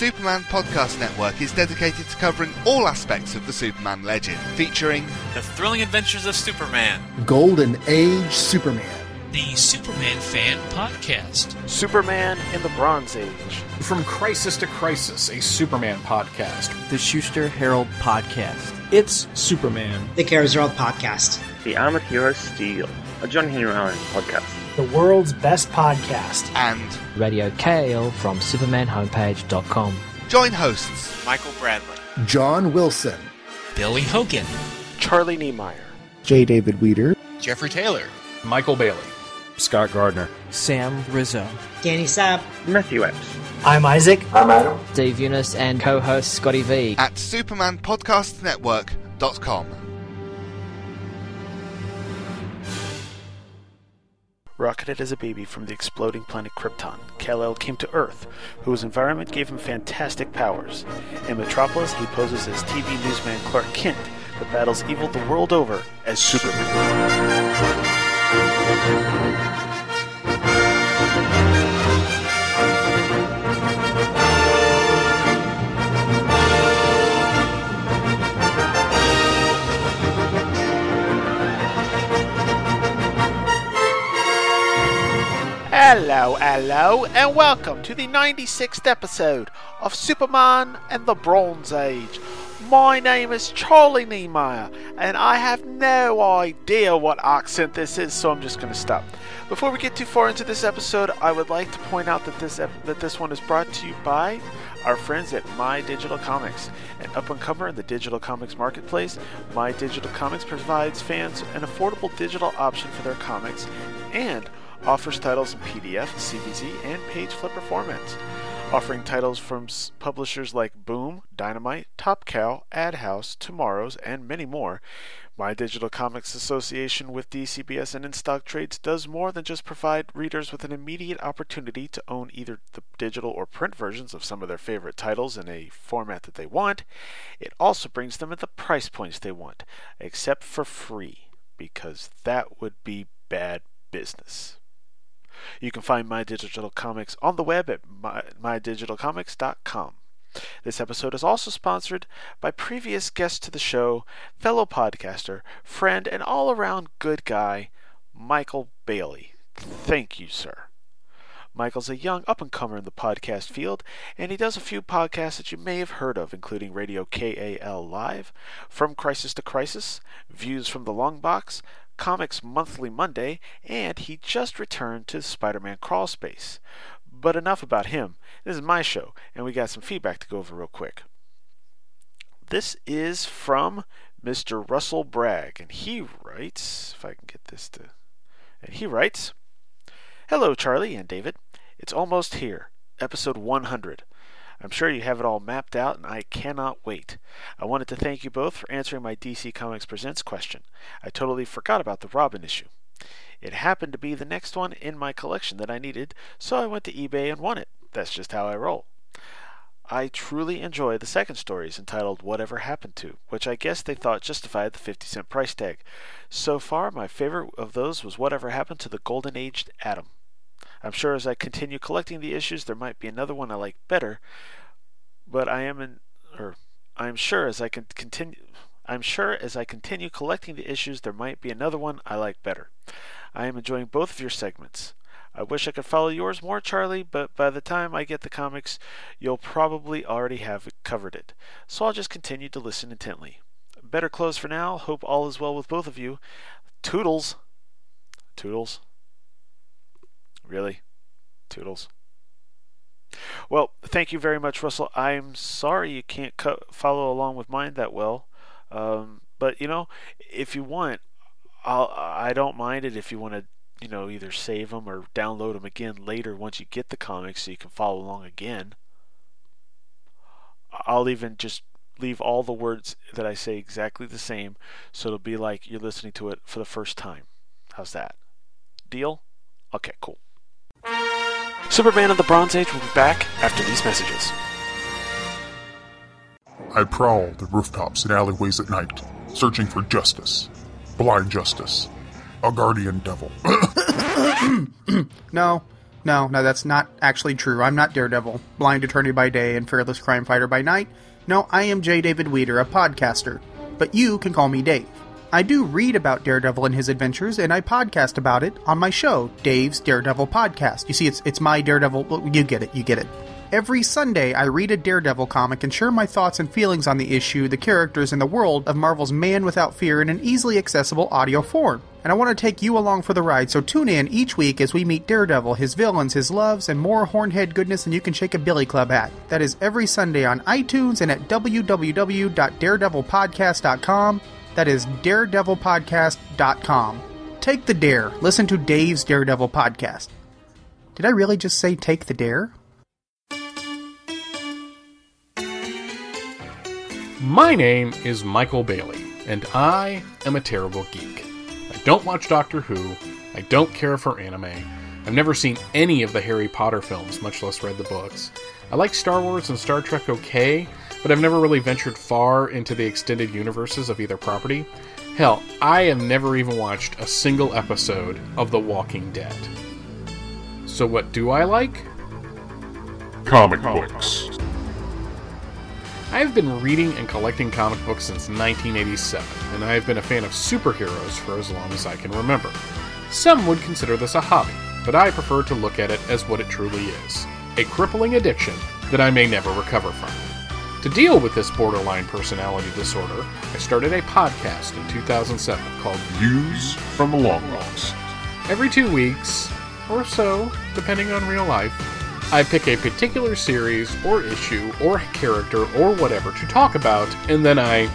Superman Podcast Network is dedicated to covering all aspects of the Superman legend, featuring The Thrilling Adventures of Superman. Golden Age Superman. the Superman Fan Podcast. Superman in the Bronze Age. From Crisis to Crisis, a Superman podcast. The Shuster Herald Podcast. It's Superman. The Carousel Podcast. The Amateur Steel, a John Henry Allen podcast. The world's best podcast. and Radio KL from SupermanHomepage.com. join hosts Michael Bradley. John Wilson. Billy Hogan. Charlie Niemeyer. J. David Weeder. Jeffrey Taylor. Michael Bailey. Scott Gardner. Sam Rizzo. Danny Sapp. Matthew Epps. I'm Isaac. I'm Adam, Dave Eunice and co-host Scotty V. at supermanpodcastnetwork.com. Rocketed as a baby from the exploding planet Krypton, Kal-El came to Earth, whose environment gave him fantastic powers. In Metropolis, he poses as TV newsman Clark Kent, but battles evil the world over as Superman. Hello, hello, and welcome to the 96th episode of Superman and the Bronze Age. My name is Charlie Niemeyer, and I have no idea what accent this is, so I'm just going to stop. Before we get too far into this episode, I would like to point out that this ep- that this one is brought to you by our friends at My Digital Comics, an up and comer in the digital comics marketplace. My Digital Comics provides fans an affordable digital option for their comics and offers titles in PDF, CBZ, and page flipper formats. Offering titles from publishers like Boom, Dynamite, Top Cow, Ad House, TwoMorrows, and many more, My Digital Comics Association with DCBS and In Stock Trades does more than just provide readers with an immediate opportunity to own either the digital or print versions of some of their favorite titles in a format that they want. It also brings them at the price points they want, except for free, because that would be bad business. You can find My Digital Comics on the web at my, mydigitalcomics.com. This episode is also sponsored by previous guest to the show, fellow podcaster, friend, and all around good guy, Michael Bailey. Thank you, sir. Michael's a young up and comer in the podcast field, and he does a few podcasts that you may have heard of, including Radio KAL Live, From Crisis to Crisis, Views from the Long Box, Comics Monthly Monday, and he just returned to Spider Man Crawl Space. But enough about him. This is my show, and we got some feedback to go over real quick. This is from Mr. Russell Bragg, and he writes, if I can get this to. And he writes, Hello, Charlie and David. It's almost here, episode 100. I'm sure you have it all mapped out, and I cannot wait. I wanted to thank you both for answering my DC Comics Presents question. I totally forgot about the Robin issue. It happened to be the next one in my collection that I needed, so I went to eBay and won it. That's just how I roll. I truly enjoy the second stories entitled Whatever Happened to, which I guess they thought justified the 50 cent price tag. So far, my favorite of those was Whatever Happened to the Golden Aged Atom. I'm sure as I continue collecting the issues, there might be another one I like better, but I am in, or I'm sure as I can continue, I'm sure as I continue collecting the issues, there might be another one I like better. I am enjoying both of your segments. I wish I could follow yours more, Charlie, but by the time I get the comics, you'll probably already have covered it. So I'll just continue to listen intently. Better close for now. Hope all is well with both of you. Toodles. Toodles. Really? Toodles. Well, thank you very much, Russell. I'm sorry you can't co- follow along with mine that well. Um, but, you know, if you want, I'll, I don't mind it if you want to, you know, either save them or download them again later once you get the comics so you can follow along again. I'll even just leave all the words that I say exactly the same, so it'll be like you're listening to it for the first time. How's that? Deal? Okay, cool. Superman of the Bronze Age will be back after these messages. I prowl the rooftops and alleyways at night, searching for justice. Blind justice. A guardian devil. no, no, no, that's not actually true. I'm not Daredevil, blind attorney by day and fearless crime fighter by night. No, I am J. David Weeder, a podcaster. But you can call me Dave. I do read about Daredevil and his adventures, and I podcast about it on my show, Dave's Daredevil Podcast. You see, it's it's my Daredevil. You get it. You get it. Every Sunday, I read a Daredevil comic and share my thoughts and feelings on the issue, the characters, and the world of Marvel's Man Without Fear in an easily accessible audio form. And I want to take you along for the ride, so tune in each week as we meet Daredevil, his villains, his loves, and more hornhead goodness than you can shake a billy club at. That is every Sunday on iTunes and at www.daredevilpodcast.com. That is daredevilpodcast.com. Take the dare. Listen to Dave's Daredevil podcast. Did I really just say take the dare? My name is Michael Bailey, and I am a terrible geek. I don't watch Doctor Who, I don't care for anime, I've never seen any of the Harry Potter films, much less read the books. I like Star Wars and Star Trek okay, but I've never really ventured far into the extended universes of either property. Hell, I have never even watched a single episode of The Walking Dead. So, what do I like? Comic books. I have been reading and collecting comic books since 1987, and I have been a fan of superheroes for as long as I can remember. Some would consider this a hobby, but I prefer to look at it as what it truly is a crippling addiction that I may never recover from. To deal with this borderline personality disorder, I started a podcast in 2007 called Views from the Long Box. Every two weeks, or so, depending on real life, I pick a particular series or issue or character or whatever to talk about, and then I,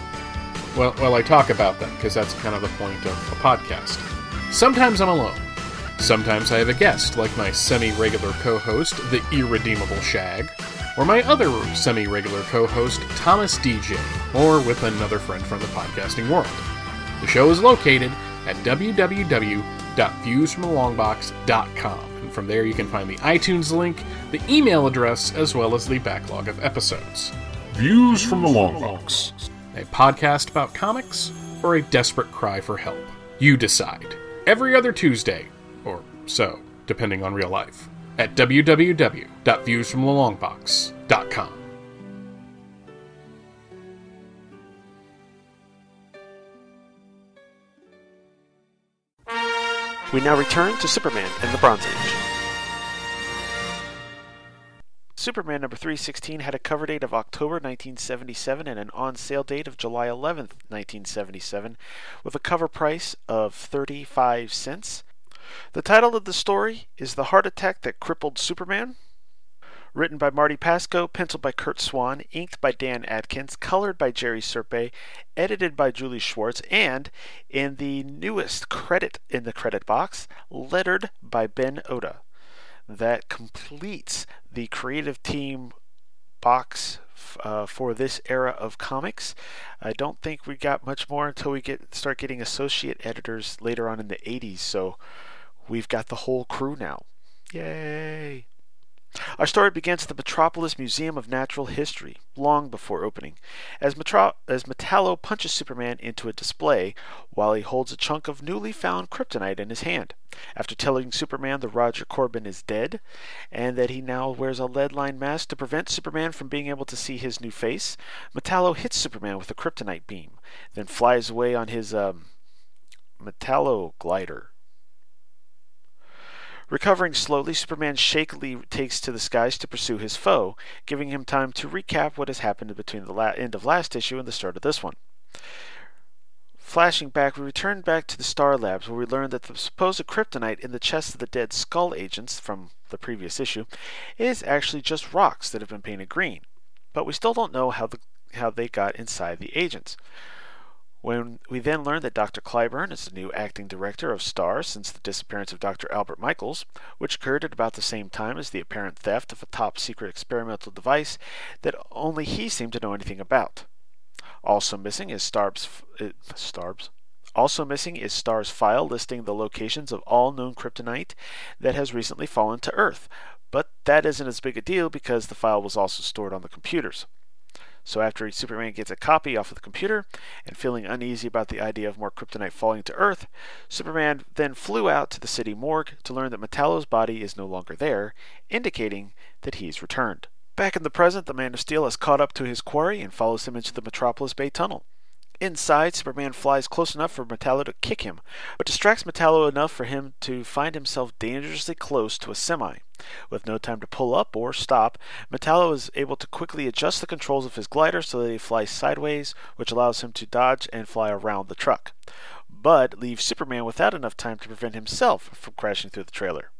well, well, I talk about them because that's kind of the point of a podcast. Sometimes I'm alone. Sometimes I have a guest, like my semi-regular co-host, the irredeemable Shag, or my other semi-regular co-host, Thomas DJ, or with another friend from the podcasting world. The show is located at www.viewsfromthelongbox.com, and from there you can find the iTunes link, the email address, as well as the backlog of episodes. Views from the Long Box. A podcast about comics, or a desperate cry for help. You decide. Every other Tuesday, or so, depending on real life, at www.viewsfromthelongbox.com. We now return to Superman and the Bronze Age. Superman number 316 had a cover date of October 1977 and an on sale date of July 11th, 1977, with a cover price of 35 cents. The title of the story is The Heart Attack That Crippled Superman. Written by Marty Pasko, penciled by Curt Swan, inked by Dan Adkins, colored by Jerry Serpe, edited by Julie Schwartz, and in the newest credit in the credit box, lettered by Ben Oda. That completes the creative team box uh, for this era of comics. I don't think we got much more until we get start getting associate editors later on in the 80s. So we've got the whole crew now. Yay! Our story begins at the Metropolis Museum of Natural History, long before opening, as, Metro- as Metallo punches Superman into a display while he holds a chunk of newly found kryptonite in his hand. After telling Superman that Roger Corben is dead, and that he now wears a lead lined mask to prevent Superman from being able to see his new face, Metallo hits Superman with a kryptonite beam, then flies away on his um, Metallo glider. Recovering slowly, Superman shakily takes to the skies to pursue his foe, giving him time to recap what has happened between the la- end of last issue and the start of this one. Flashing back, we return back to the Star Labs, where we learn that the supposed kryptonite in the chest of the dead Skull agents from the previous issue is actually just rocks that have been painted green. But we still don't know how the how they got inside the agents. When we then learn that Dr. Clyburn is the new acting director of STAR since the disappearance of Dr. Albert Michaels, which occurred at about the same time as the apparent theft of a top secret experimental device that only he seemed to know anything about. Also missing is Starb's uh, Starb's. Also missing is Star's file listing the locations of all known kryptonite that has recently fallen to Earth, but that isn't as big a deal because the file was also stored on the computers. So after Superman gets a copy off of the computer and feeling uneasy about the idea of more kryptonite falling to Earth, Superman then flew out to the city morgue to learn that Metallo's body is no longer there, indicating that he's returned. Back in the present, the Man of Steel has caught up to his quarry and follows him into the Metropolis Bay Tunnel. Inside, Superman flies close enough for Metallo to kick him, but distracts Metallo enough for him to find himself dangerously close to a semi. With no time to pull up or stop, Metallo is able to quickly adjust the controls of his glider so that he flies sideways, which allows him to dodge and fly around the truck, but leaves Superman without enough time to prevent himself from crashing through the trailer.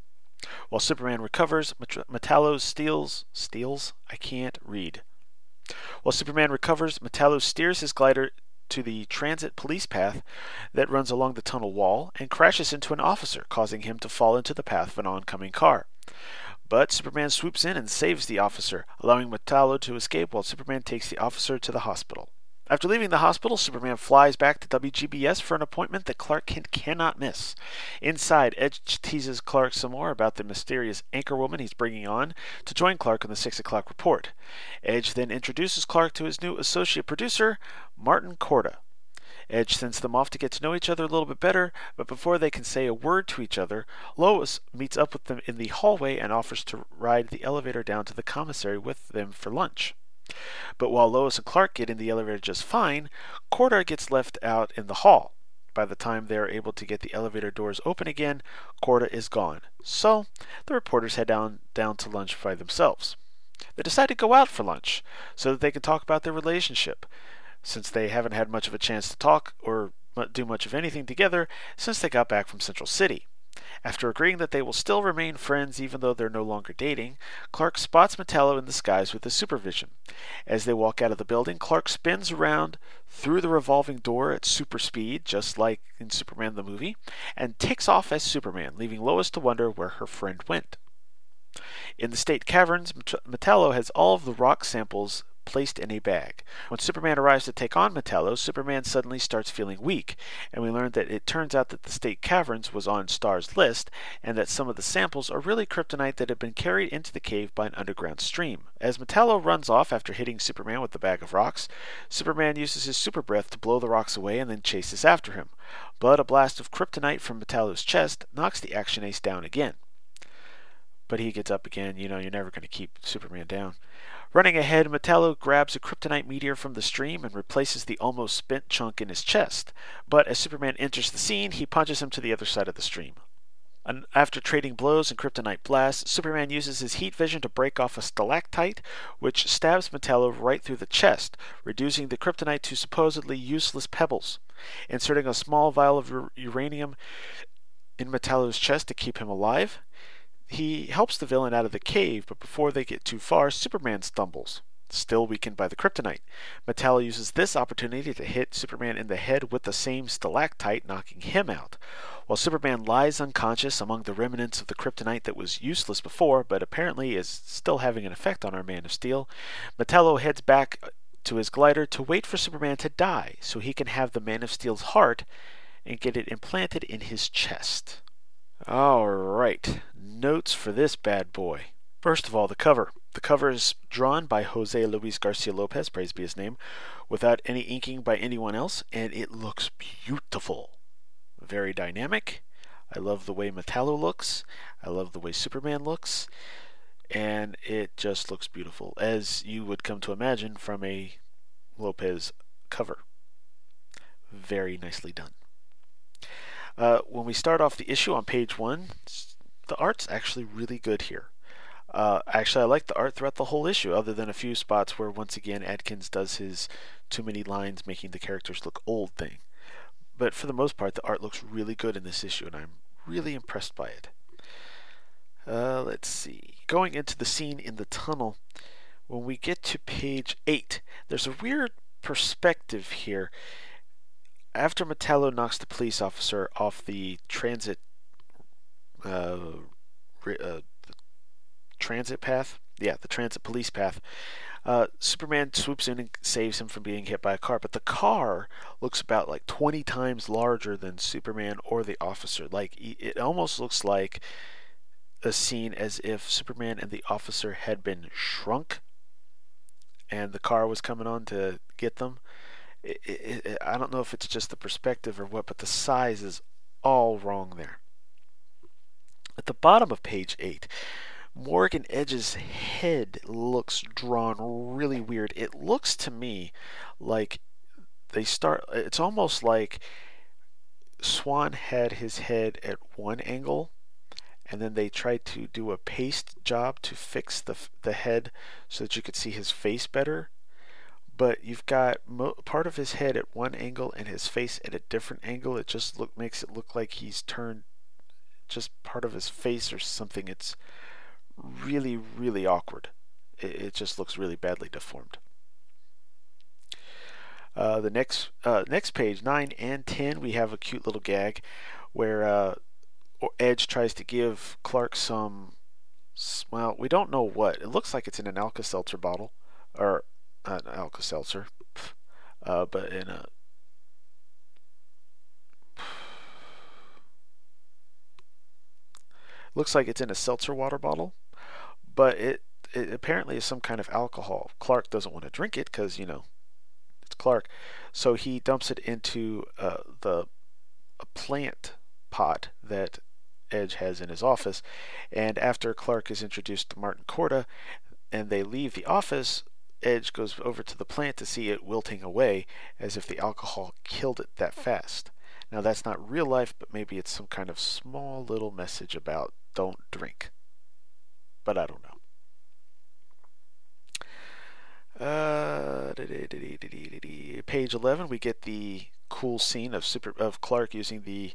While Superman recovers, Metallo steals steals I can't read. While Superman recovers, Metallo steers his glider to the transit police path that runs along the tunnel wall and crashes into an officer, causing him to fall into the path of an oncoming car. But Superman swoops in and saves the officer, allowing Metallo to escape while Superman takes the officer to the hospital. After leaving the hospital, Superman flies back to WGBS for an appointment that Clark Kent cannot miss. Inside, Edge teases Clark some more about the mysterious anchor woman he's bringing on to join Clark on the 6 o'clock report. Edge then introduces Clark to his new associate producer, Martin Corda. Edge sends them off to get to know each other a little bit better, but before they can say a word to each other, Lois meets up with them in the hallway and offers to ride the elevator down to the commissary with them for lunch. But while Lois and Clark get in the elevator just fine, Corda gets left out in the hall. By the time they are able to get the elevator doors open again, Corda is gone. So the reporters head down down to lunch by themselves. They decide to go out for lunch so that they can talk about their relationship, since they haven't had much of a chance to talk or do much of anything together since they got back from Central City. After agreeing that they will still remain friends even though they're no longer dating, Clark spots Metallo in the skies with his supervision. As they walk out of the building, Clark spins around through the revolving door at super speed, just like in Superman the movie, and takes off as Superman, leaving Lois to wonder where her friend went. In the state caverns, Metallo has all of the rock samples placed in a bag. When Superman arrives to take on Metallo, Superman suddenly starts feeling weak, and we learn that it turns out that the State Caverns was on Star's list, and that some of the samples are really kryptonite that had been carried into the cave by an underground stream. As Metallo runs off after hitting Superman with the bag of rocks, Superman uses his super breath to blow the rocks away and then chases after him. But a blast of kryptonite from Metallo's chest knocks the action ace down again. But he gets up again. You know, you're never going to keep Superman down. Running ahead, Metallo grabs a kryptonite meteor from the stream and replaces the almost spent chunk in his chest. But as Superman enters the scene, he punches him to the other side of the stream. And after trading blows and kryptonite blasts, Superman uses his heat vision to break off a stalactite, which stabs Metallo right through the chest, reducing the kryptonite to supposedly useless pebbles. Inserting a small vial of uranium in Metallo's chest to keep him alive, he helps the villain out of the cave, but before they get too far, Superman stumbles, still weakened by the kryptonite. Metallo uses this opportunity to hit Superman in the head with the same stalactite, knocking him out. While Superman lies unconscious among the remnants of the kryptonite that was useless before, but apparently is still having an effect on our Man of Steel, Metallo heads back to his glider to wait for Superman to die so he can have the Man of Steel's heart and get it implanted in his chest. All right, notes for this bad boy. First of all, the cover. The cover is drawn by Jose Luis Garcia Lopez, praise be his name, without any inking by anyone else, and it looks beautiful. Very dynamic. I love the way Metallo looks. I love the way Superman looks. And it just looks beautiful, as you would come to imagine from a Lopez cover. Very nicely done. Uh, when we start off the issue on page one, the art's actually really good here. Uh, actually, I like the art throughout the whole issue, other than a few spots where, once again, Adkins does his too many lines making the characters look old thing. But for the most part, the art looks really good in this issue, and I'm really impressed by it. Uh, let's see. Going into the scene in the tunnel, when we get to page 8, there's a weird perspective here after Metallo knocks the police officer off the transit uh, uh, the transit path, yeah, the transit police path, Uh, Superman swoops in and saves him from being hit by a car, but the car looks about like 20 times larger than Superman or the officer. Like, it almost looks like a scene as if Superman and the officer had been shrunk and the car was coming on to get them. It, it, I don't know if it's just the perspective or what, but the size is all wrong there. At the bottom of page 8, Morgan Edge's head looks drawn really weird. It looks to me like they start, it's almost like Swan had his head at one angle and then they tried to do a paste job to fix the, the head so that you could see his face better. But you've got mo- part of his head at one angle and his face at a different angle. It just look makes it look like he's turned just part of his face or something. It's really, really awkward. It, it just looks really badly deformed. Uh, the next uh, next page, nine and ten, we have a cute little gag where uh, Edge tries to give Clark some. Well, we don't know what. It looks like it's in an Alka Seltzer bottle, or an Alka Seltzer, uh, but in a looks like it's in a seltzer water bottle, but it, it apparently is some kind of alcohol. Clark doesn't want to drink it because you know it's Clark, so he dumps it into uh, the a plant pot that Edge has in his office. And after Clark is introduced to Martin Corda, and they leave the office, Edge goes over to the plant to see it wilting away, as if the alcohol killed it that fast. Now, that's not real life, but maybe it's some kind of small little message about don't drink. But I don't know. Uh, page 11, we get the cool scene of super of Clark using the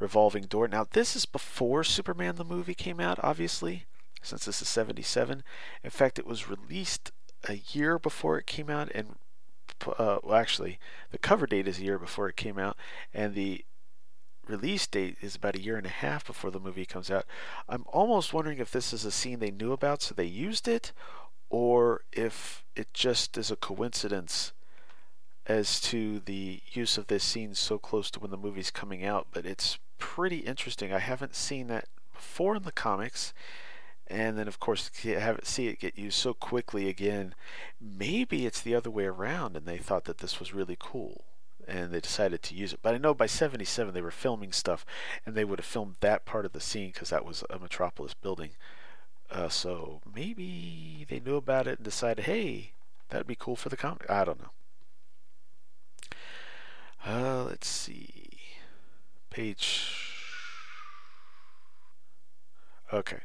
revolving door. Now, this is before Superman the movie came out, obviously, since this is 77. In fact, it was released a year before it came out, and uh, well, actually, the cover date is a year before it came out, and the release date is about a year and a half before the movie comes out. I'm almost wondering if this is a scene they knew about, so they used it, or if it just is a coincidence as to the use of this scene so close to when the movie's coming out. But it's pretty interesting. I haven't seen that before in the comics and then of course have it see it get used so quickly again. Maybe it's the other way around and they thought that this was really cool and they decided to use it. But i know by 77 they were filming stuff and they would have filmed that part of the scene because that was a metropolis building. Uh, so maybe they knew about it and decided hey that'd be cool for the comic i don't know. Uh, let's see. Page okay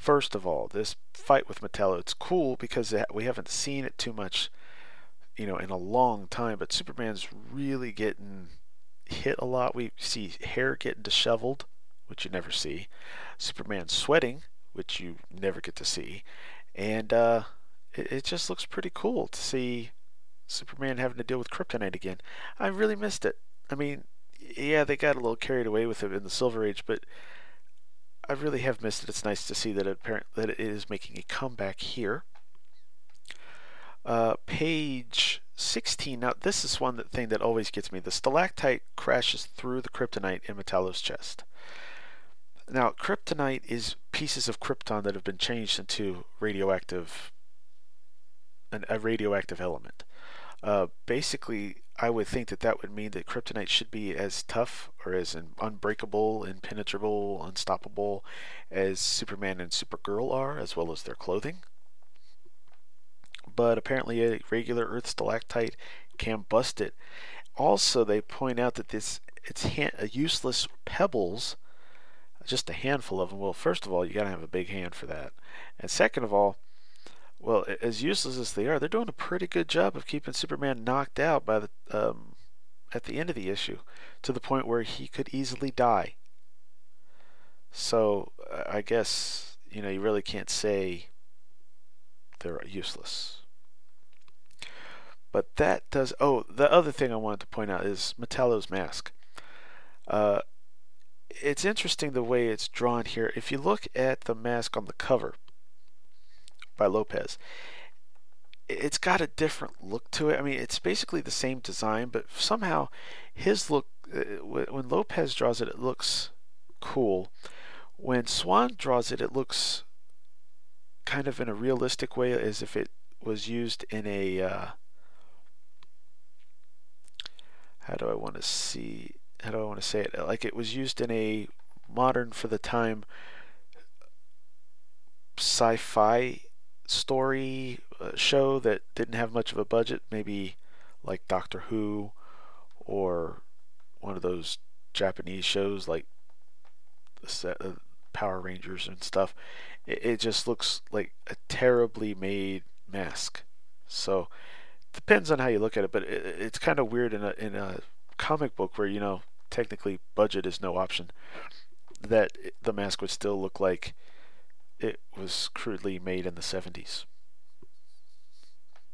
First of all, this fight with Metallo, it's cool because we haven't seen it too much, you know, in a long time, but Superman's really getting hit a lot. We see hair getting disheveled, which you never see. Superman sweating, which you never get to see. And uh, it, it just looks pretty cool to see Superman having to deal with kryptonite again. I really missed it. I mean, yeah, they got a little carried away with it in the Silver Age, but I really have missed it. It's nice to see that it, that it is making a comeback here. Uh, page 16. Now, this is one that thing that always gets me. The stalactite crashes through the kryptonite in Metallo's chest. Now, kryptonite is pieces of krypton that have been changed into radioactive, an, a radioactive element. Uh, basically, I would think that that would mean that kryptonite should be as tough or as unbreakable, impenetrable, unstoppable as Superman and Supergirl are, as well as their clothing. But apparently, a regular Earth stalactite can bust it. Also, they point out that this it's a useless pebbles, just a handful of them. Well, first of all, you got to have a big hand for that, and second of all well, as useless as they are, they're doing a pretty good job of keeping Superman knocked out by the um, at the end of the issue, to the point where he could easily die. So I guess you know you really can't say they're useless. But that does. Oh, the other thing I wanted to point out is Metallo's mask. Uh, it's interesting the way it's drawn here. If you look at the mask on the cover, by Lopez. It's got a different look to it. I mean, it's basically the same design, but somehow his look, uh, when Lopez draws it, it looks cool. When Swan draws it, it looks kind of in a realistic way, as if it was used in a. Uh, how do I want to see? How do I want to say it? Like it was used in a modern for the time sci-fi story uh, show that didn't have much of a budget, maybe like Doctor Who or one of those Japanese shows like uh, Power Rangers and stuff. It, it just looks like a terribly made mask. So depends on how you look at it, but it, it's kind of weird in a in a comic book where you know technically budget is no option. That the mask would still look like it was crudely made in the 70s.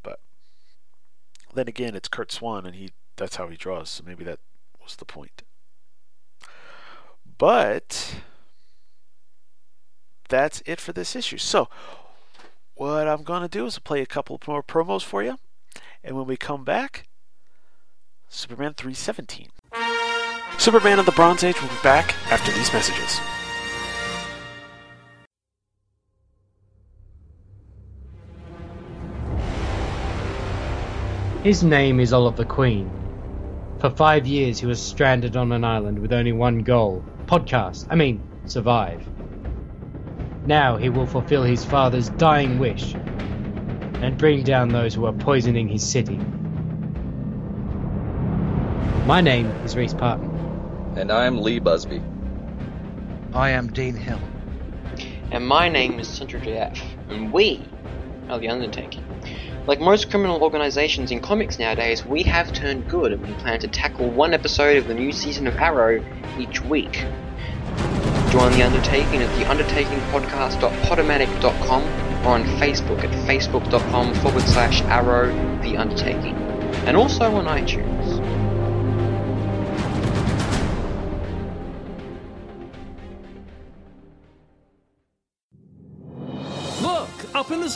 But then again, it's Curt Swan, and he that's how he draws, so maybe that was the point. But that's it for this issue. So, what I'm going to do is play a couple more promos for you. And when we come back, Superman 317. Superman of the Bronze Age will be back after these messages. His name is Oliver Queen. For five years, he was stranded on an island with only one goal podcast. I mean, survive. Now he will fulfill his father's dying wish and bring down those who are poisoning his city. My name is Reese Parton. And I'm Lee Busby. I am Dean Hill. And my name is Central JF. And we are The Undertaking. Like most criminal organizations in comics nowadays, we have turned good and we plan to tackle one episode of the new season of Arrow each week. Join The Undertaking at theundertakingpodcast.podomatic.com or on Facebook at facebook.com forward slash arrow The Undertaking. And also on iTunes.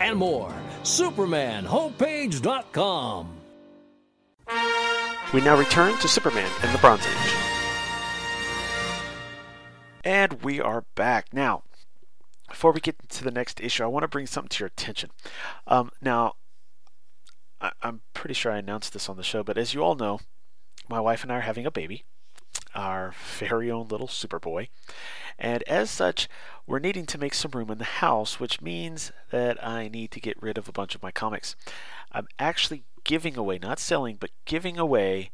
and more. SupermanHomepage.com. We now return to Superman in the Bronze Age. And we are back. Now, before we get to the next issue, I want to bring something to your attention. Um, now, I- I'm pretty sure I announced this on the show, but as you all know, my wife and I are having a baby, our very own little Superboy. And as such, we're needing to make some room in the house, which means that I need to get rid of a bunch of my comics. I'm actually giving away, not selling, but giving away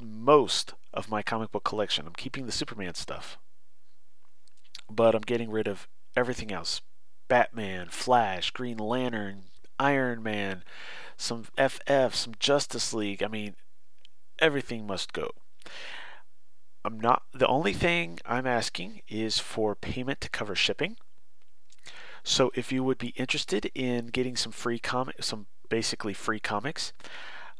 most of my comic book collection. I'm keeping the Superman stuff, but I'm getting rid of everything else Batman, Flash, Green Lantern, Iron Man, some FF, some Justice League. I mean, everything must go. I'm not the only thing I'm asking is for payment to cover shipping. So if you would be interested in getting some free comic, some basically free comics,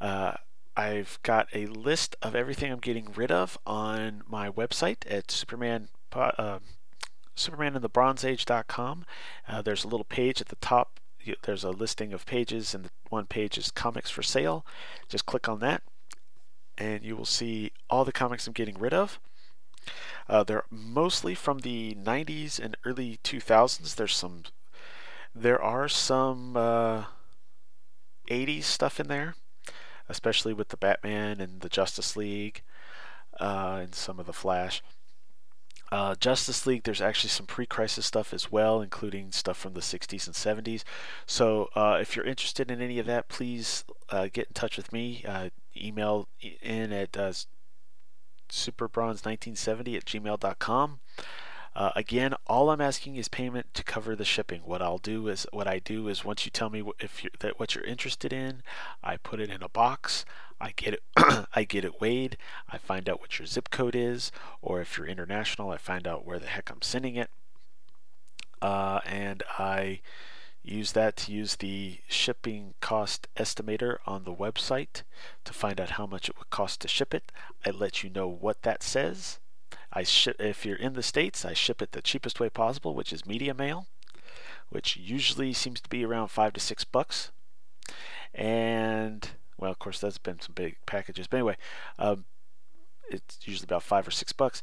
uh, I've got a list of everything I'm getting rid of on my website at Superman. Uh, SupermanInTheBronzeAge.com. Uh, there's a little page at the top. There's a listing of pages, and one page is comics for sale. Just click on that, and you will see all the comics I'm getting rid of. Uh, they're mostly from the 90s and early 2000s. There's some, there are some uh, 80s stuff in there, especially with the Batman and the Justice League, uh, and some of the Flash. Uh, Justice League, there's actually some pre crisis stuff as well, including stuff from the 60s and 70s. So uh, if you're interested in any of that, please uh, get in touch with me. Email in at uh, superbronze1970 at gmail.com. Uh, again, all I'm asking is payment to cover the shipping. What I'll do is what I do is once you tell me if you're, that what you're interested in, I put it in a box. I get it. I get it weighed. I find out what your zip code is, or if you're international, I find out where the heck I'm sending it, uh, and I use that to use the shipping cost estimator on the website to find out how much it would cost to ship it. I let you know what that says. I ship if you're in the states, I ship it the cheapest way possible, which is media mail, which usually seems to be around five to six bucks. And well, of course, that's been some big packages, but anyway, um, it's usually about five or six bucks.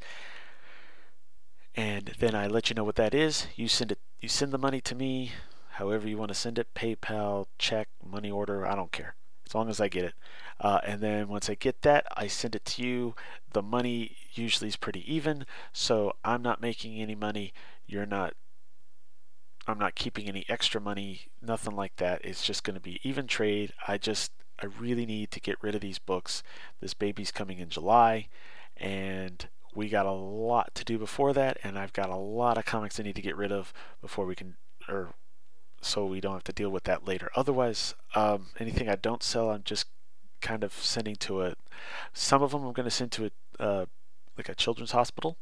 And then I let you know what that is. You send it. You send the money to me however you want to send it PayPal, check, money order, I don't care. As long as I get it. Uh, and then once I get that, I send it to you. The money usually is pretty even, so I'm not making any money. You're not. I'm not keeping any extra money, nothing like that. It's just going to be even trade. I just, I really need to get rid of these books. This baby's coming in July, and we got a lot to do before that, and I've got a lot of comics I need to get rid of before we can, or so we don't have to deal with that later. Otherwise, um, anything I don't sell, I'm just kind of sending to a. Some of them I'm going to send to a uh, like a children's hospital,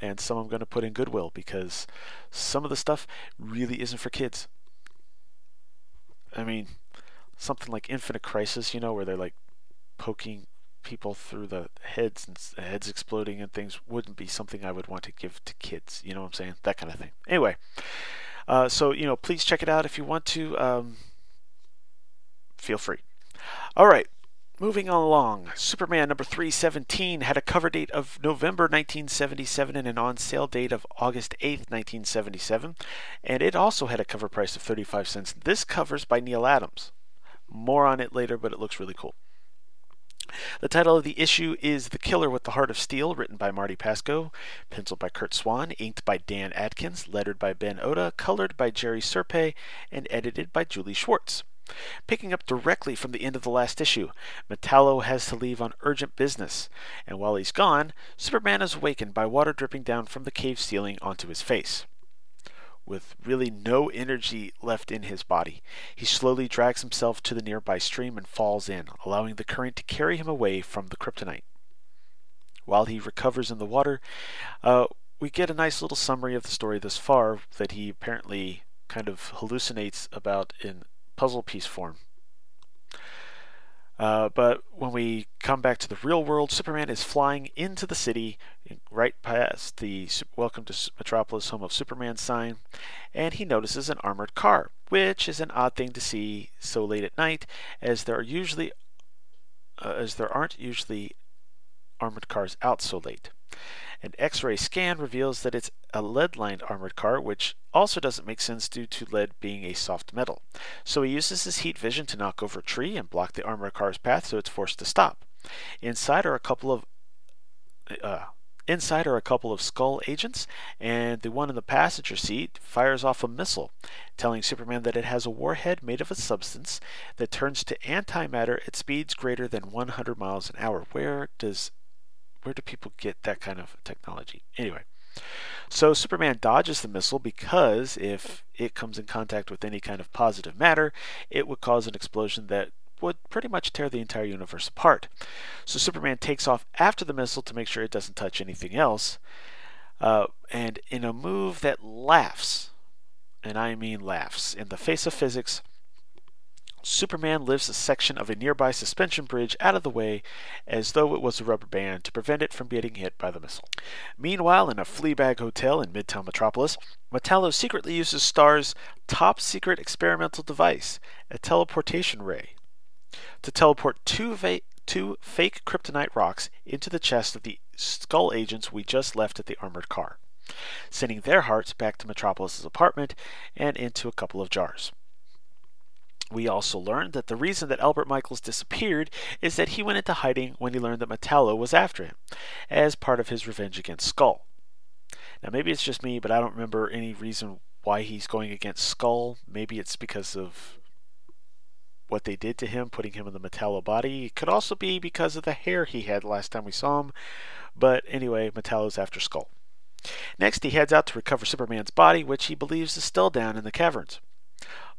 and some I'm going to put in Goodwill because some of the stuff really isn't for kids. I mean, something like Infinite Crisis, you know, where they're like poking people through the heads and heads exploding and things wouldn't be something I would want to give to kids. You know what I'm saying? That kind of thing. Anyway, uh, so, you know, please check it out if you want to. Um, feel free. All right. Moving along, Superman number 317 had a cover date of November 1977 and an on sale date of August 8th, 1977, and it also had a cover price of 35 cents. This cover's by Neal Adams. More on it later, but it looks really cool. The title of the issue is The Killer with the Heart of Steel, written by Marty Pasko, penciled by Curt Swan, inked by Dan Adkins, lettered by Ben Oda, colored by Jerry Serpe, and edited by Julie Schwartz. Picking up directly from the end of the last issue, Metallo has to leave on urgent business, and while he's gone, Superman is awakened by water dripping down from the cave ceiling onto his face with really no energy left in his body. He slowly drags himself to the nearby stream and falls in, allowing the current to carry him away from the kryptonite. While he recovers in the water, uh, we get a nice little summary of the story thus far that he apparently kind of hallucinates about in puzzle piece form. Uh, but when we come back to the real world, Superman is flying into the city, right past the Welcome to Metropolis Home of Superman sign, and he notices an armored car, which is an odd thing to see so late at night, as there are usually, uh, as there aren't usually armored cars out so late. An X ray scan reveals that it's a lead lined armored car, which also doesn't make sense due to lead being a soft metal. So he uses his heat vision to knock over a tree and block the armored car's path so it's forced to stop. Inside are a couple of uh, Inside are a couple of Skull agents, and the one in the passenger seat fires off a missile, telling Superman that it has a warhead made of a substance that turns to antimatter at speeds greater than 100 miles an hour. Where does where do people get that kind of technology? Anyway, so Superman dodges the missile because if it comes in contact with any kind of positive matter, it would cause an explosion that would pretty much tear the entire universe apart. So Superman takes off after the missile to make sure it doesn't touch anything else. Uh, and in a move that laughs, and I mean laughs, in the face of physics, Superman lifts a section of a nearby suspension bridge out of the way as though it was a rubber band to prevent it from getting hit by the missile. Meanwhile, in a Fleabag hotel in Midtown Metropolis, Metallo secretly uses Star's top secret experimental device, a teleportation ray, to teleport two, va- two fake kryptonite rocks into the chest of the skull agents we just left at the armored car, sending their hearts back to Metropolis's apartment and into a couple of jars. We also learned that the reason that Albert Michaels disappeared is that he went into hiding when he learned that Metallo was after him, as part of his revenge against Skull. Now, maybe it's just me, but I don't remember any reason why he's going against Skull. Maybe it's because of what they did to him, putting him in the Metallo body. It could also be because of the hair he had last time we saw him. But anyway, Metallo's after Skull. Next, he heads out to recover Superman's body, which he believes is still down in the caverns.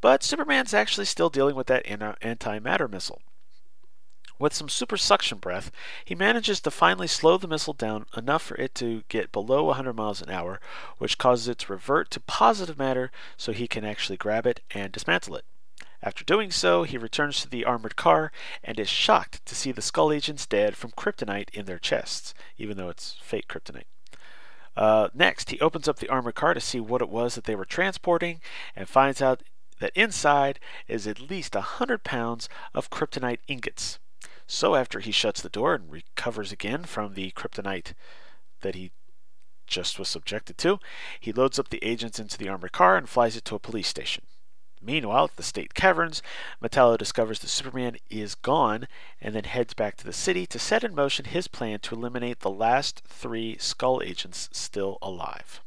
But Superman's actually still dealing with that antimatter missile. With some super suction breath, he manages to finally slow the missile down enough for it to get below 100 miles an hour, which causes it to revert to positive matter so he can actually grab it and dismantle it. After doing so, he returns to the armored car and is shocked to see the Skull agents dead from kryptonite in their chests, even though it's fake kryptonite. Uh, next, he opens up the armored car to see what it was that they were transporting and finds out that inside is at least a hundred pounds of kryptonite ingots. So after he shuts the door and recovers again from the kryptonite that he just was subjected to, he loads up the agents into the armored car and flies it to a police station. Meanwhile, at the state caverns, Metallo discovers that Superman is gone and then heads back to the city to set in motion his plan to eliminate the last three Skull agents still alive.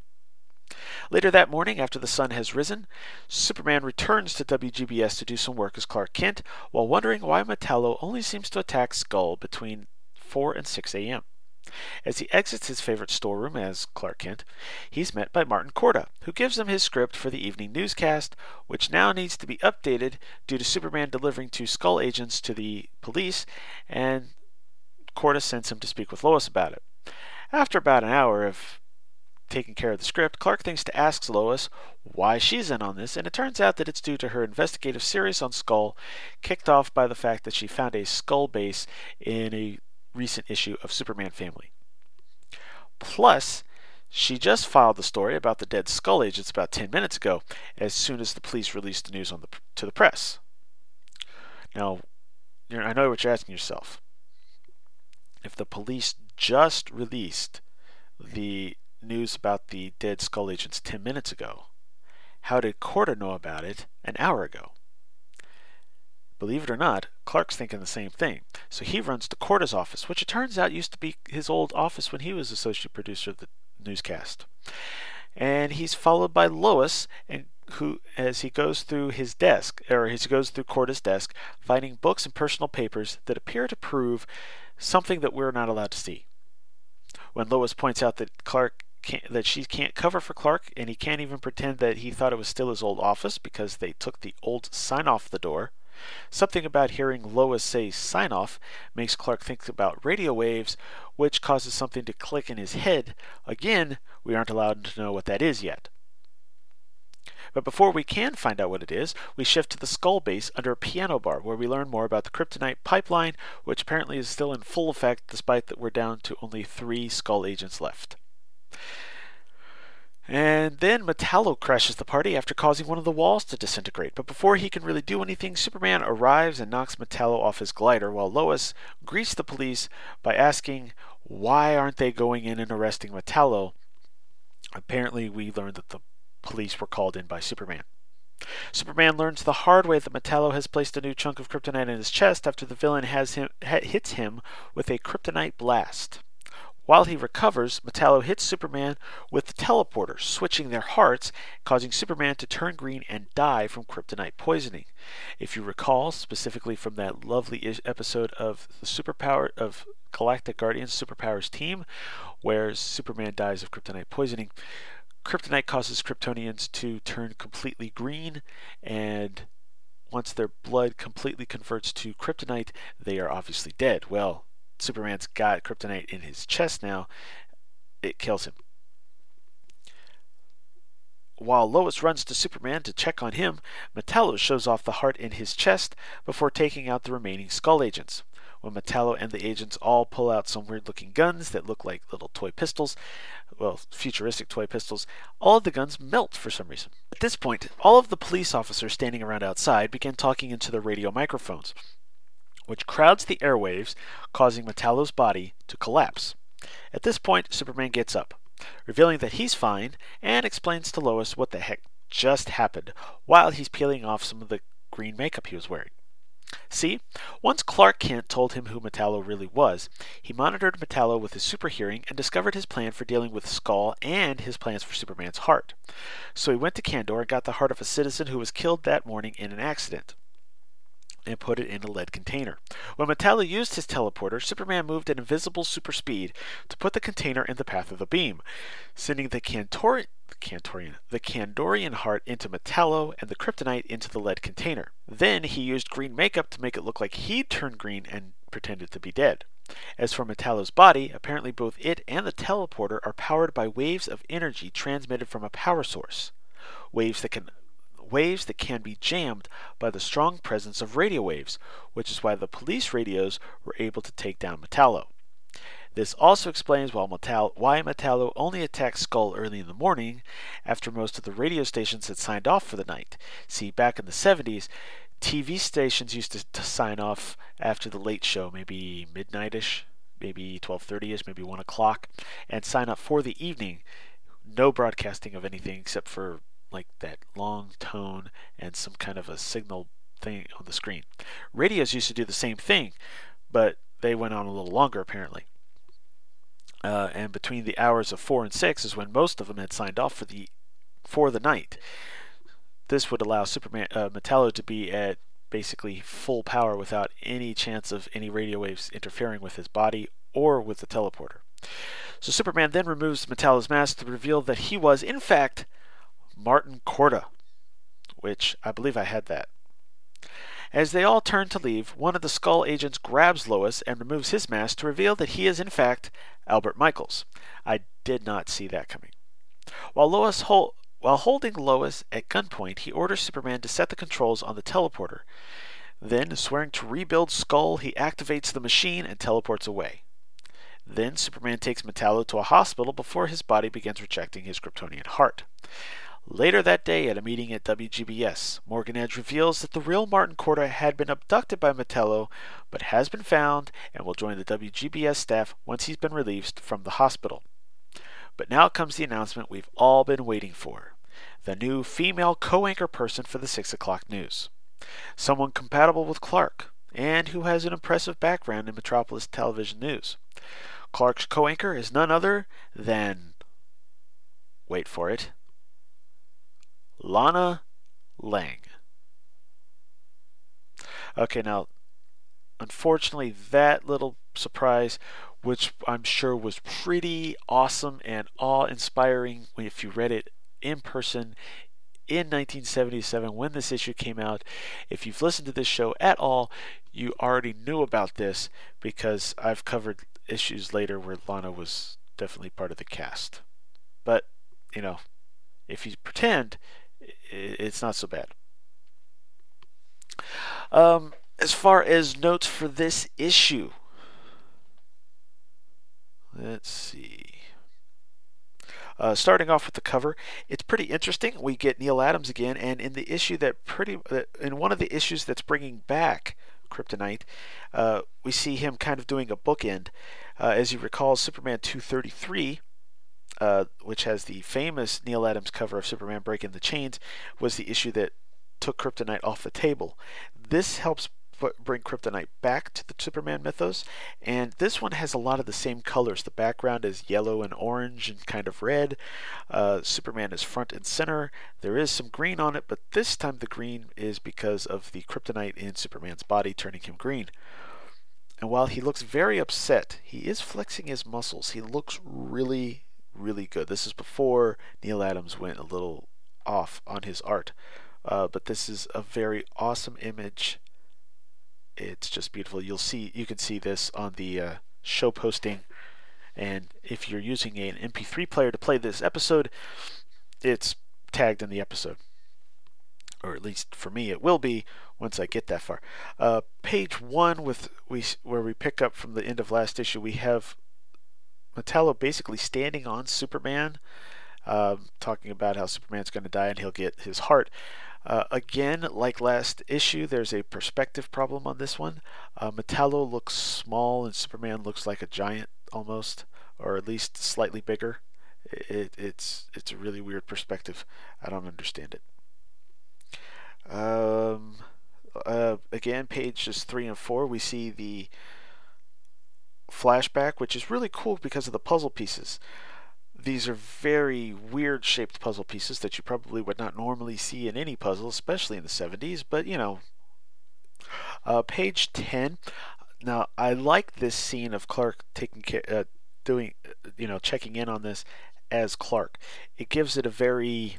Later that morning, after the sun has risen, Superman returns to WGBS to do some work as Clark Kent while wondering why Metallo only seems to attack Skull between 4 and 6 a.m. As he exits his favorite storeroom as Clark Kent, he's met by Martin Korda, who gives him his script for the evening newscast, which now needs to be updated due to Superman delivering two Skull agents to the police, and Korda sends him to speak with Lois about it. After about an hour of taking care of the script, Clark thinks to ask Lois why she's in on this, and it turns out that it's due to her investigative series on Skull, kicked off by the fact that she found a Skull base in a recent issue of Superman Family. Plus, she just filed the story about the dead Skull agents about 10 minutes ago, as soon as the police released the news the, to the press. Now, I know what you're asking yourself. If the police just released the news about the dead Skull agents 10 minutes ago, how did Korda know about it an hour ago? Believe it or not, Clark's thinking the same thing. So he runs to Korda's office, which it turns out used to be his old office when he was associate producer of the newscast. And he's followed by Lois, and who, as he goes through his desk, or as he goes through Korda's desk, finding books and personal papers that appear to prove something that we're not allowed to see. When Lois points out that Clark that she can't cover for Clark, and he can't even pretend that he thought it was still his old office because they took the old sign off the door. Something about hearing Lois say sign off makes Clark think about radio waves, which causes something to click in his head. Again, we aren't allowed to know what that is yet. But before we can find out what it is, we shift to the skull base under a piano bar where we learn more about the kryptonite pipeline, which apparently is still in full effect despite that we're down to only three skull agents left. And then Metallo crashes the party after causing one of the walls to disintegrate. But before he can really do anything, Superman arrives and knocks Metallo off his glider, while Lois greets the police by asking why aren't they going in and arresting Metallo. Apparently, we learned that the police were called in by Superman. Superman learns the hard way that Metallo has placed a new chunk of kryptonite in his chest after the villain has him, hits him with a kryptonite blast. While he recovers, Metallo hits Superman with the teleporter, switching their hearts, causing Superman to turn green and die from kryptonite poisoning. If you recall, specifically from that lovely episode of the Superpower of Galactic Guardians Superpowers team, where Superman dies of kryptonite poisoning, kryptonite causes Kryptonians to turn completely green and once their blood completely converts to kryptonite, they are obviously dead. Well, Superman's got kryptonite in his chest now, it kills him. While Lois runs to Superman to check on him, Metallo shows off the heart in his chest before taking out the remaining Skull agents. When Metallo and the agents all pull out some weird looking guns that look like little toy pistols, well, futuristic toy pistols, all of the guns melt for some reason. At this point, all of the police officers standing around outside begin talking into their radio microphones which crowds the airwaves, causing Metallo's body to collapse. At this point, Superman gets up, revealing that he's fine, and explains to Lois what the heck just happened while he's peeling off some of the green makeup he was wearing. See, once Clark Kent told him who Metallo really was, he monitored Metallo with his super hearing and discovered his plan for dealing with Skull and his plans for Superman's heart. So he went to Kandor and got the heart of a citizen who was killed that morning in an accident. And put it in a lead container. When Metallo used his teleporter, Superman moved at invisible super speed to put the container in the path of the beam, sending the Cantor- Cantorian, the Kandorian heart into Metallo and the kryptonite into the lead container. Then he used green makeup to make it look like he'd turned green and pretended to be dead. As for Metallo's body, apparently both it and the teleporter are powered by waves of energy transmitted from a power source. Waves that can waves that can be jammed by the strong presence of radio waves, which is why the police radios were able to take down Metallo. This also explains why Metallo, only attacked Skull early in the morning, after most of the radio stations had signed off for the night. See, back in the 70s, TV stations used to, to sign off after the late show, maybe midnightish, maybe 12:30ish, maybe 1 o'clock, and sign up for the evening. No broadcasting of anything except for like that long tone and some kind of a signal thing on the screen. Radios used to do the same thing, but they went on a little longer apparently. Uh, and between the hours of four and six is when most of them had signed off for the for the night. This would allow Superman uh, Metallo to be at basically full power without any chance of any radio waves interfering with his body or with the teleporter. So Superman then removes Metallo's mask to reveal that he was, in fact, Martin Korda, which I believe I had that. As they all turn to leave, one of the Skull agents grabs Lois and removes his mask to reveal that he is, in fact, Albert Michaels. I did not see that coming. While Lois hol- while holding Lois at gunpoint, he orders Superman to set the controls on the teleporter. Then, swearing to rebuild Skull, he activates the machine and teleports away. Then, Superman takes Metallo to a hospital before his body begins rejecting his Kryptonian heart. Later that day, at a meeting at WGBS, Morgan Edge reveals that the real Martin Korda had been abducted by Metallo, but has been found and will join the WGBS staff once he's been released from the hospital. But now comes the announcement we've all been waiting for the new female co anchor person for the 6 o'clock news. Someone compatible with Clark, and who has an impressive background in Metropolis television news. Clark's co anchor is none other than. Wait for it. Lana Lang. Okay, now, unfortunately, that little surprise, which I'm sure was pretty awesome and awe inspiring if you read it in person in 1977 when this issue came out. If you've listened to this show at all, you already knew about this because I've covered issues later where Lana was definitely part of the cast. But, you know, if you pretend, it's not so bad. Um, as far as notes for this issue, let's see. Uh, starting off with the cover, it's pretty interesting. We get Neal Adams again, and in the issue that pretty, in one of the issues that's bringing back Kryptonite, uh, we see him kind of doing a bookend. Uh, as you recall, Superman 233 uh, which has the famous Neal Adams cover of Superman breaking the chains, was the issue that took Kryptonite off the table. This helps bring Kryptonite back to the Superman mythos, and this one has a lot of the same colors. The background is yellow and orange and kind of red. Uh, Superman is front and center. There is some green on it, but this time the green is because of the Kryptonite in Superman's body turning him green. And while he looks very upset, he is flexing his muscles. He looks really really good. This is before Neal Adams went a little off on his art, uh, but this is a very awesome image. It's just beautiful. You'll see, you can see this on the uh, show posting, and if you're using an MP3 player to play this episode, it's tagged in the episode, or at least for me, it will be once I get that far. Uh, page one, with we where we pick up from the end of last issue, we have Metallo basically standing on Superman, uh, talking about how Superman's going to die and he'll get his heart. Uh, again, like last issue, there's a perspective problem on this one. Uh, Metallo looks small and Superman looks like a giant almost, or at least slightly bigger. It, it's it's a really weird perspective. I don't understand it. Um, uh, again, pages three and four, we see the flashback, which is really cool because of the puzzle pieces. These are very weird shaped puzzle pieces that you probably would not normally see in any puzzle, especially in the 70s, but you know, Uh, page 10. Now, I like this scene of Clark taking care, uh, doing, you know, checking in on this as Clark. It gives it a very,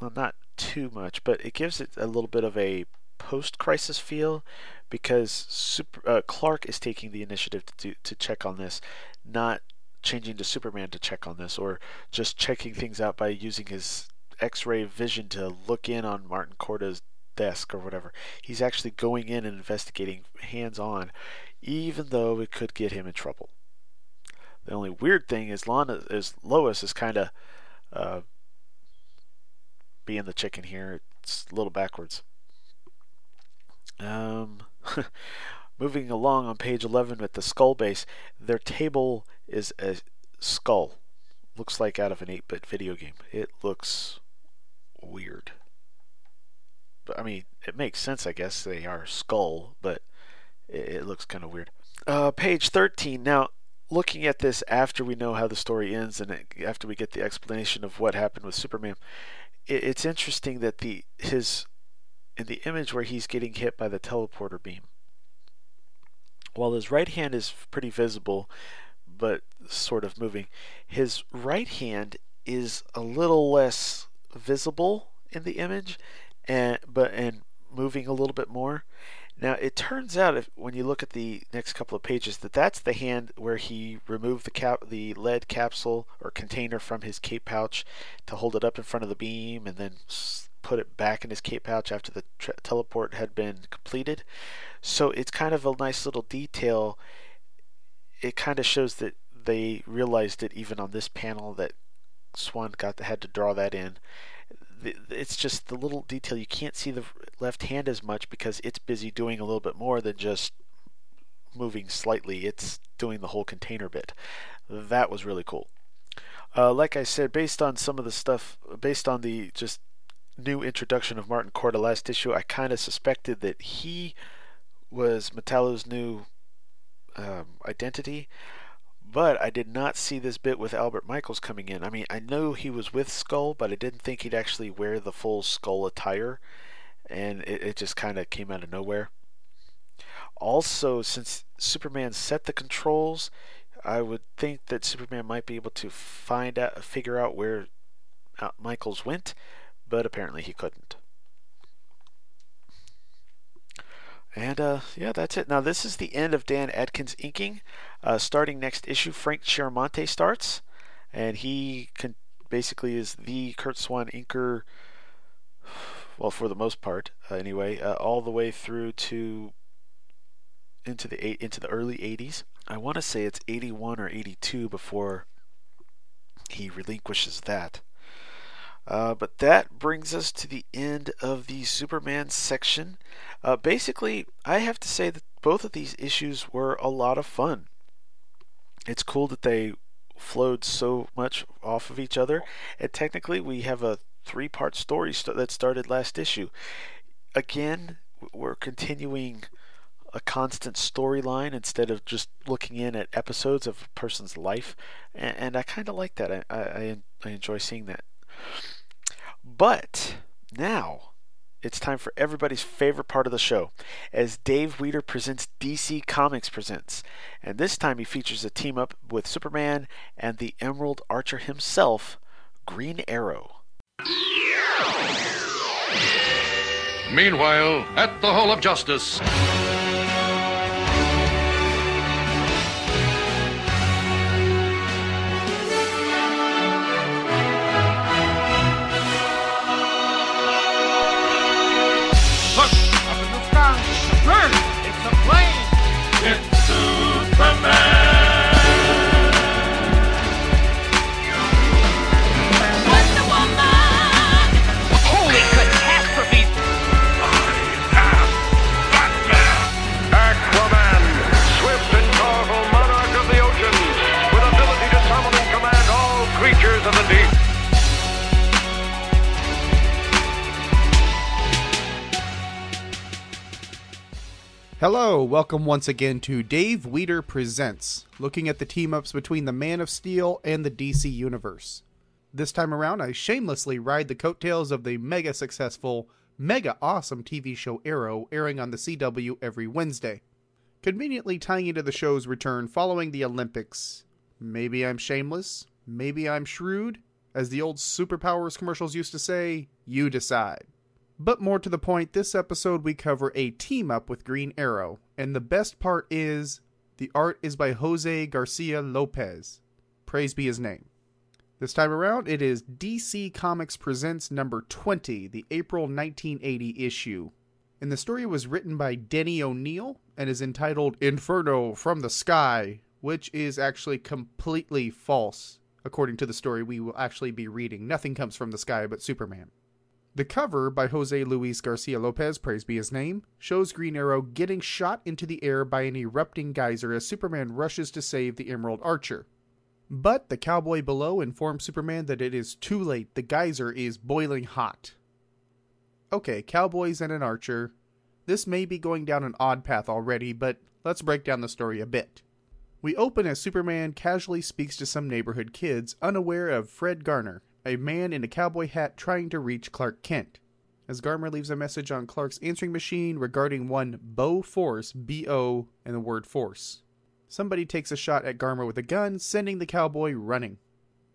well, not too much, but it gives it a little bit of a post-crisis feel because Super, uh, Clark is taking the initiative to do, to check on this, not changing to Superman to check on this, or just checking things out by using his X-ray vision to look in on Martin Korda's desk or whatever. He's actually going in and investigating hands-on, even though it could get him in trouble. The only weird thing is Lana is Lois is kind of uh, being the chicken here. It's a little backwards. Um, moving along on page 11 with the skull base, their table is a skull. Looks like out of an 8 bit video game. It looks weird. But, I mean, it makes sense, I guess. They are skull, but it, it looks kind of weird. Uh, page 13. Now, looking at this after we know how the story ends and after we get the explanation of what happened with Superman, it, it's interesting that the his in the image where he's getting hit by the teleporter beam, while his right hand is pretty visible, but sort of moving, his right hand is a little less visible in the image, and but and moving a little bit more. Now it turns out, if, when you look at the next couple of pages, that that's the hand where he removed the cap, the lead capsule or container from his cape pouch to hold it up in front of the beam, and then put it back in his cape pouch after the tra- teleport had been completed. So it's kind of a nice little detail. It kind of shows that they realized it even on this panel that Swan got had to draw that in. It's just the little detail. You can't see the left hand as much because it's busy doing a little bit more than just moving slightly. It's doing the whole container bit. That was really cool. Uh, like i said based on some of the stuff based on the just new introduction of martin korda last issue i kind of suspected that he was metallo's new um, identity but I did not see this bit with Albert Michaels coming in. I mean, I know he was with Skull, but I didn't think he'd actually wear the full Skull attire, and it, it just kind of came out of nowhere. Also, since Superman set the controls, I would think that Superman might be able to find out, figure out where uh, Michaels went, but apparently he couldn't. And uh, yeah, that's it. Now, this is the end of Dan Adkins inking. Uh, starting next issue, Frank Chiaramonte starts, and he basically is the Curt Swan inker, well, for the most part, uh, anyway, uh, all the way through to into the eight, into the early 80s. I want to say it's 81 or 82 before he relinquishes that. Uh, but that brings us to the end of the Superman section. Uh, basically, I have to say that both of these issues were a lot of fun. It's cool that they flowed so much off of each other, and technically, we have a three part story st- that started last issue. Again, we're continuing a constant storyline instead of just looking in at episodes of a person's life, and, and I kind of like that. I, I I enjoy seeing that. But now it's time for everybody's favorite part of the show as Dave Weeder presents DC Comics Presents. And this time he features a team up with Superman and the Emerald Archer himself, Green Arrow. Meanwhile, at the Hall of Justice. Hello, welcome once again to Dave Weeder Presents, looking at the team ups between the Man of Steel and the DC Universe. This time around, I shamelessly ride the coattails of the mega successful mega awesome TV show Arrow, airing on the CW every Wednesday. Conveniently tying into the show's return following the Olympics. Maybe I'm shameless, maybe I'm shrewd. As the old superpowers commercials used to say, you decide. But more to the point, this episode we cover a team up with Green Arrow, and the best part is the art is by Jose Garcia Lopez. Praise be his name. This time around, it is DC Comics Presents number 20, the April 1980 issue. And the story was written by Denny O'Neil and is entitled Inferno from the Sky, which is actually completely false, according to the story we will actually be reading. Nothing comes from the sky but Superman. The cover by Jose Luis Garcia Lopez, praise be his name, shows Green Arrow getting shot into the air by an erupting geyser as Superman rushes to save the Emerald Archer. But the cowboy below informs Superman that it is too late, the geyser is boiling hot. Okay, cowboys and an archer. This may be going down an odd path already, but let's break down the story a bit. We open as Superman casually speaks to some neighborhood kids, unaware of Fred Garner, a man in a cowboy hat trying to reach Clark Kent. As Garner leaves a message on Clark's answering machine regarding one Bo Force, B O, and the word force. Somebody takes a shot at Garner with a gun, sending the cowboy running.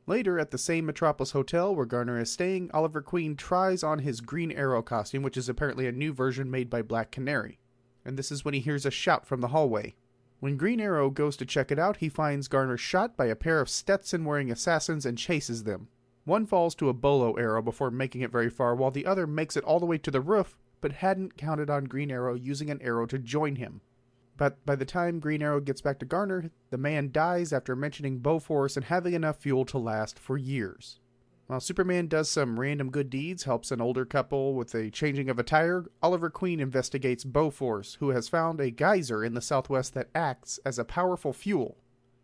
Later, at the same Metropolis hotel where Garner is staying, Oliver Queen tries on his Green Arrow costume, which is apparently a new version made by Black Canary. And this is when he hears a shout from the hallway. When Green Arrow goes to check it out, he finds Garner shot by a pair of Stetson wearing assassins and chases them. One falls to a bolo arrow before making it very far, while the other makes it all the way to the roof, but hadn't counted on Green Arrow using an arrow to join him. But by the time Green Arrow gets back to Garner, the man dies after mentioning Bo Force and having enough fuel to last for years. While Superman does some random good deeds, helps an older couple with a changing of a tire, Oliver Queen investigates Bo Force, who has found a geyser in the southwest that acts as a powerful fuel,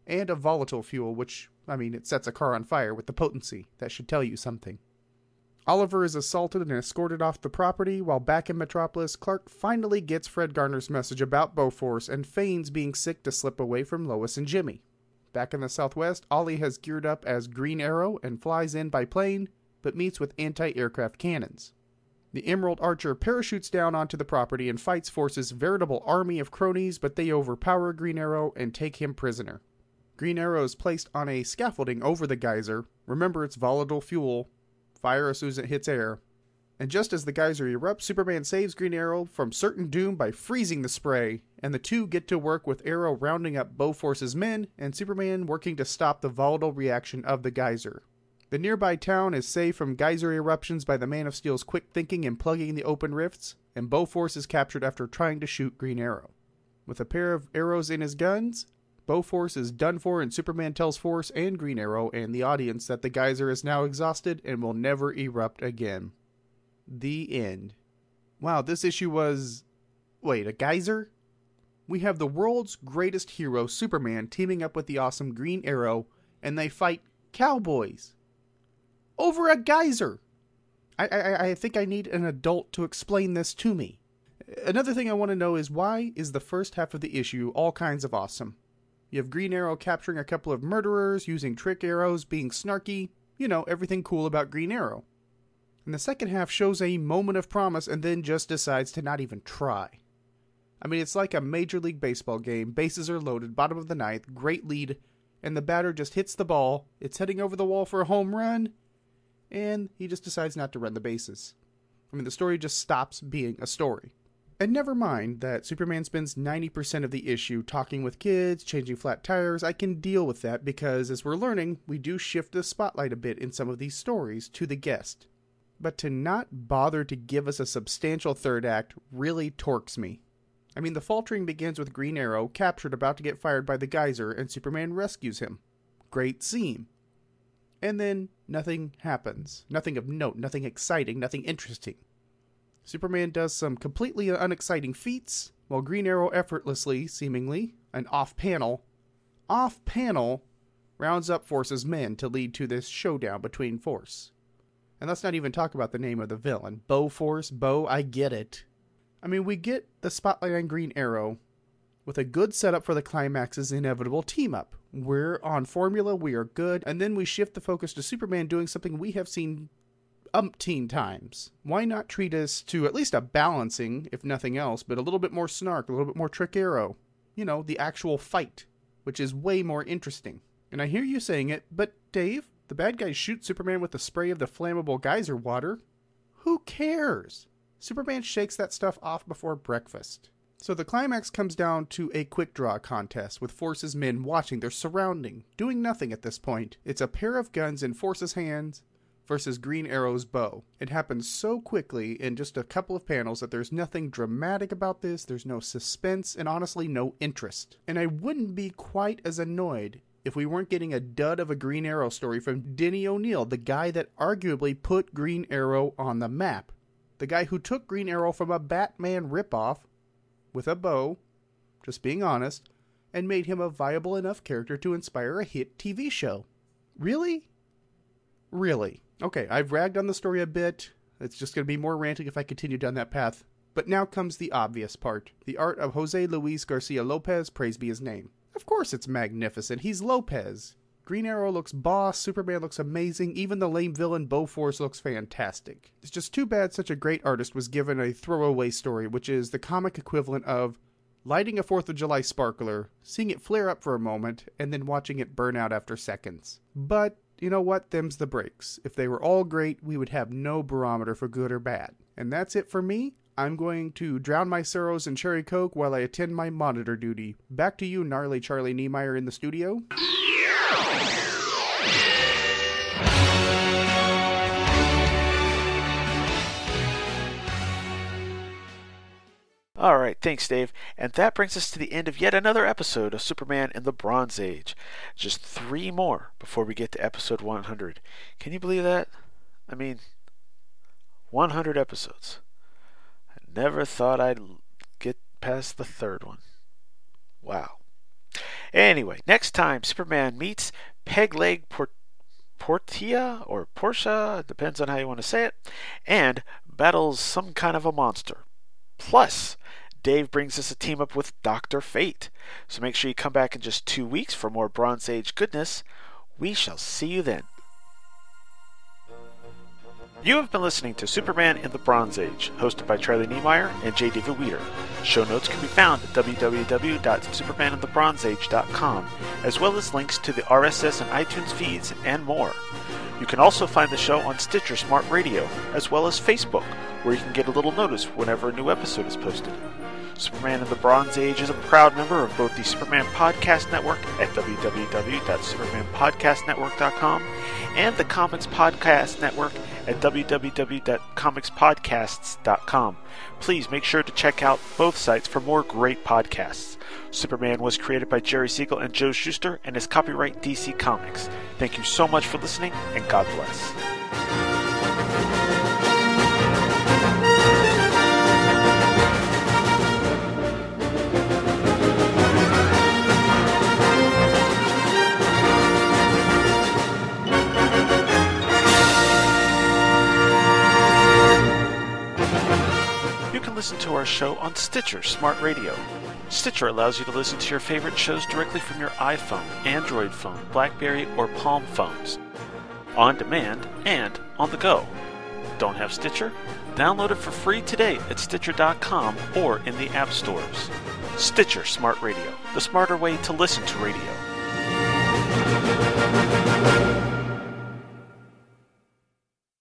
and a volatile fuel, which, I mean, it sets a car on fire with the potency. That should tell you something. Oliver is assaulted and escorted off the property, while back in Metropolis, Clark finally gets Fred Garner's message about Bo Force and feigns being sick to slip away from Lois and Jimmy. Back in the Southwest, Ollie has geared up as Green Arrow and flies in by plane, but meets with anti aircraft cannons. The Emerald Archer parachutes down onto the property and fights Force's veritable army of cronies, but they overpower Green Arrow and take him prisoner. Green Arrow is placed on a scaffolding over the geyser. Remember, it's volatile fuel, fire as soon as it hits air. And just as the geyser erupts, Superman saves Green Arrow from certain doom by freezing the spray, and the two get to work with Arrow rounding up Bo Force's men and Superman working to stop the volatile reaction of the geyser. The nearby town is saved from geyser eruptions by the Man of Steel's quick thinking in plugging the open rifts, and Bo Force is captured after trying to shoot Green Arrow. With a pair of arrows in his guns, Bo Force is done for, and Superman tells Force and Green Arrow and the audience that the geyser is now exhausted and will never erupt again. The end. Wow, this issue was. Wait, a geyser? We have the world's greatest hero, Superman, teaming up with the awesome Green Arrow, and they fight cowboys. Over a geyser! I, I, I think I need an adult to explain this to me. Another thing I want to know is why is the first half of the issue all kinds of awesome? You have Green Arrow capturing a couple of murderers, using trick arrows, being snarky, you know, everything cool about Green Arrow. And the second half shows a moment of promise and then just decides to not even try. I mean, it's like a Major League Baseball game. Bases are loaded, bottom of the ninth, great lead, and the batter just hits the ball. It's heading over the wall for a home run, and he just decides not to run the bases. I mean, the story just stops being a story. And never mind that Superman spends 90% of the issue talking with kids, changing flat tires. I can deal with that because, as we're learning, we do shift the spotlight a bit in some of these stories to the guest. But to not bother to give us a substantial third act really torques me. I mean, the faltering begins with Green Arrow captured about to get fired by the geyser, and Superman rescues him. Great scene. And then nothing happens. Nothing of note, nothing exciting, nothing interesting. Superman does some completely unexciting feats, while Green Arrow effortlessly, seemingly, and off panel, off panel, rounds up Force's men to lead to this showdown between Force. And let's not even talk about the name of the villain. Bo Force, Bo, I get it. I mean, we get the spotlight on Green Arrow with a good setup for the climax's inevitable team up. We're on formula, we are good, and then we shift the focus to Superman doing something we have seen umpteen times. Why not treat us to at least a balancing, if nothing else, but a little bit more snark, a little bit more trick arrow? You know, the actual fight, which is way more interesting. And I hear you saying it, but Dave, the bad guys shoot Superman with a spray of the flammable geyser water. Who cares? Superman shakes that stuff off before breakfast. So the climax comes down to a quick draw contest with Force's men watching their surrounding, doing nothing at this point. It's a pair of guns in Force's hands versus Green Arrow's bow. It happens so quickly in just a couple of panels that there's nothing dramatic about this, there's no suspense, and honestly, no interest. And I wouldn't be quite as annoyed if we weren't getting a dud of a Green Arrow story from Denny O'Neil, the guy that arguably put Green Arrow on the map. The guy who took Green Arrow from a Batman ripoff with a bow, just being honest, and made him a viable enough character to inspire a hit TV show. Really? Really? Okay, I've ragged on the story a bit. It's just going to be more ranting if I continue down that path. But now comes the obvious part the art of Jose Luis Garcia Lopez, praise be his name. Of course it's magnificent. He's Lopez. Green Arrow looks boss, Superman looks amazing, even the lame villain Bo Force looks fantastic. It's just too bad such a great artist was given a throwaway story, which is the comic equivalent of lighting a 4th of July sparkler, seeing it flare up for a moment, and then watching it burn out after seconds. But you know what? Them's the breaks. If they were all great, we would have no barometer for good or bad. And that's it for me. I'm going to drown my sorrows in cherry coke while I attend my monitor duty. Back to you, gnarly Charlie Niemeyer in the studio. All right, thanks, Dave. And that brings us to the end of yet another episode of Superman in the Bronze Age. Just three more before we get to episode 100. Can you believe that? I mean, 100 episodes. I never thought I'd get past the third one. Wow. Anyway, next time Superman meets Pegleg Port- Portia or Portia, depends on how you want to say it, and battles some kind of a monster. Plus, Dave brings us a team up with Dr. Fate. So make sure you come back in just two weeks for more Bronze Age goodness. We shall see you then. You have been listening to Superman in the Bronze Age, hosted by Charlie Niemeyer and J. David Weeder. Show notes can be found at www.supermaninthebronzeage.com, as well as links to the RSS and iTunes feeds and more. You can also find the show on Stitcher Smart Radio, as well as Facebook, where you can get a little notice whenever a new episode is posted. Superman in the Bronze Age is a proud member of both the Superman Podcast Network at www.supermanpodcastnetwork.com and the Comics Podcast Network at www.comicspodcasts.com. Please make sure to check out both sites for more great podcasts. Superman was created by Jerry Siegel and Joe Shuster and is copyright DC Comics. Thank you so much for listening, and God bless. Listen to our show on Stitcher Smart Radio. Stitcher allows you to listen to your favorite shows directly from your iPhone, Android phone, Blackberry, or Palm phones, on demand and on the go. Don't have Stitcher? Download it for free today at Stitcher.com or in the app stores. Stitcher Smart Radio, the smarter way to listen to radio.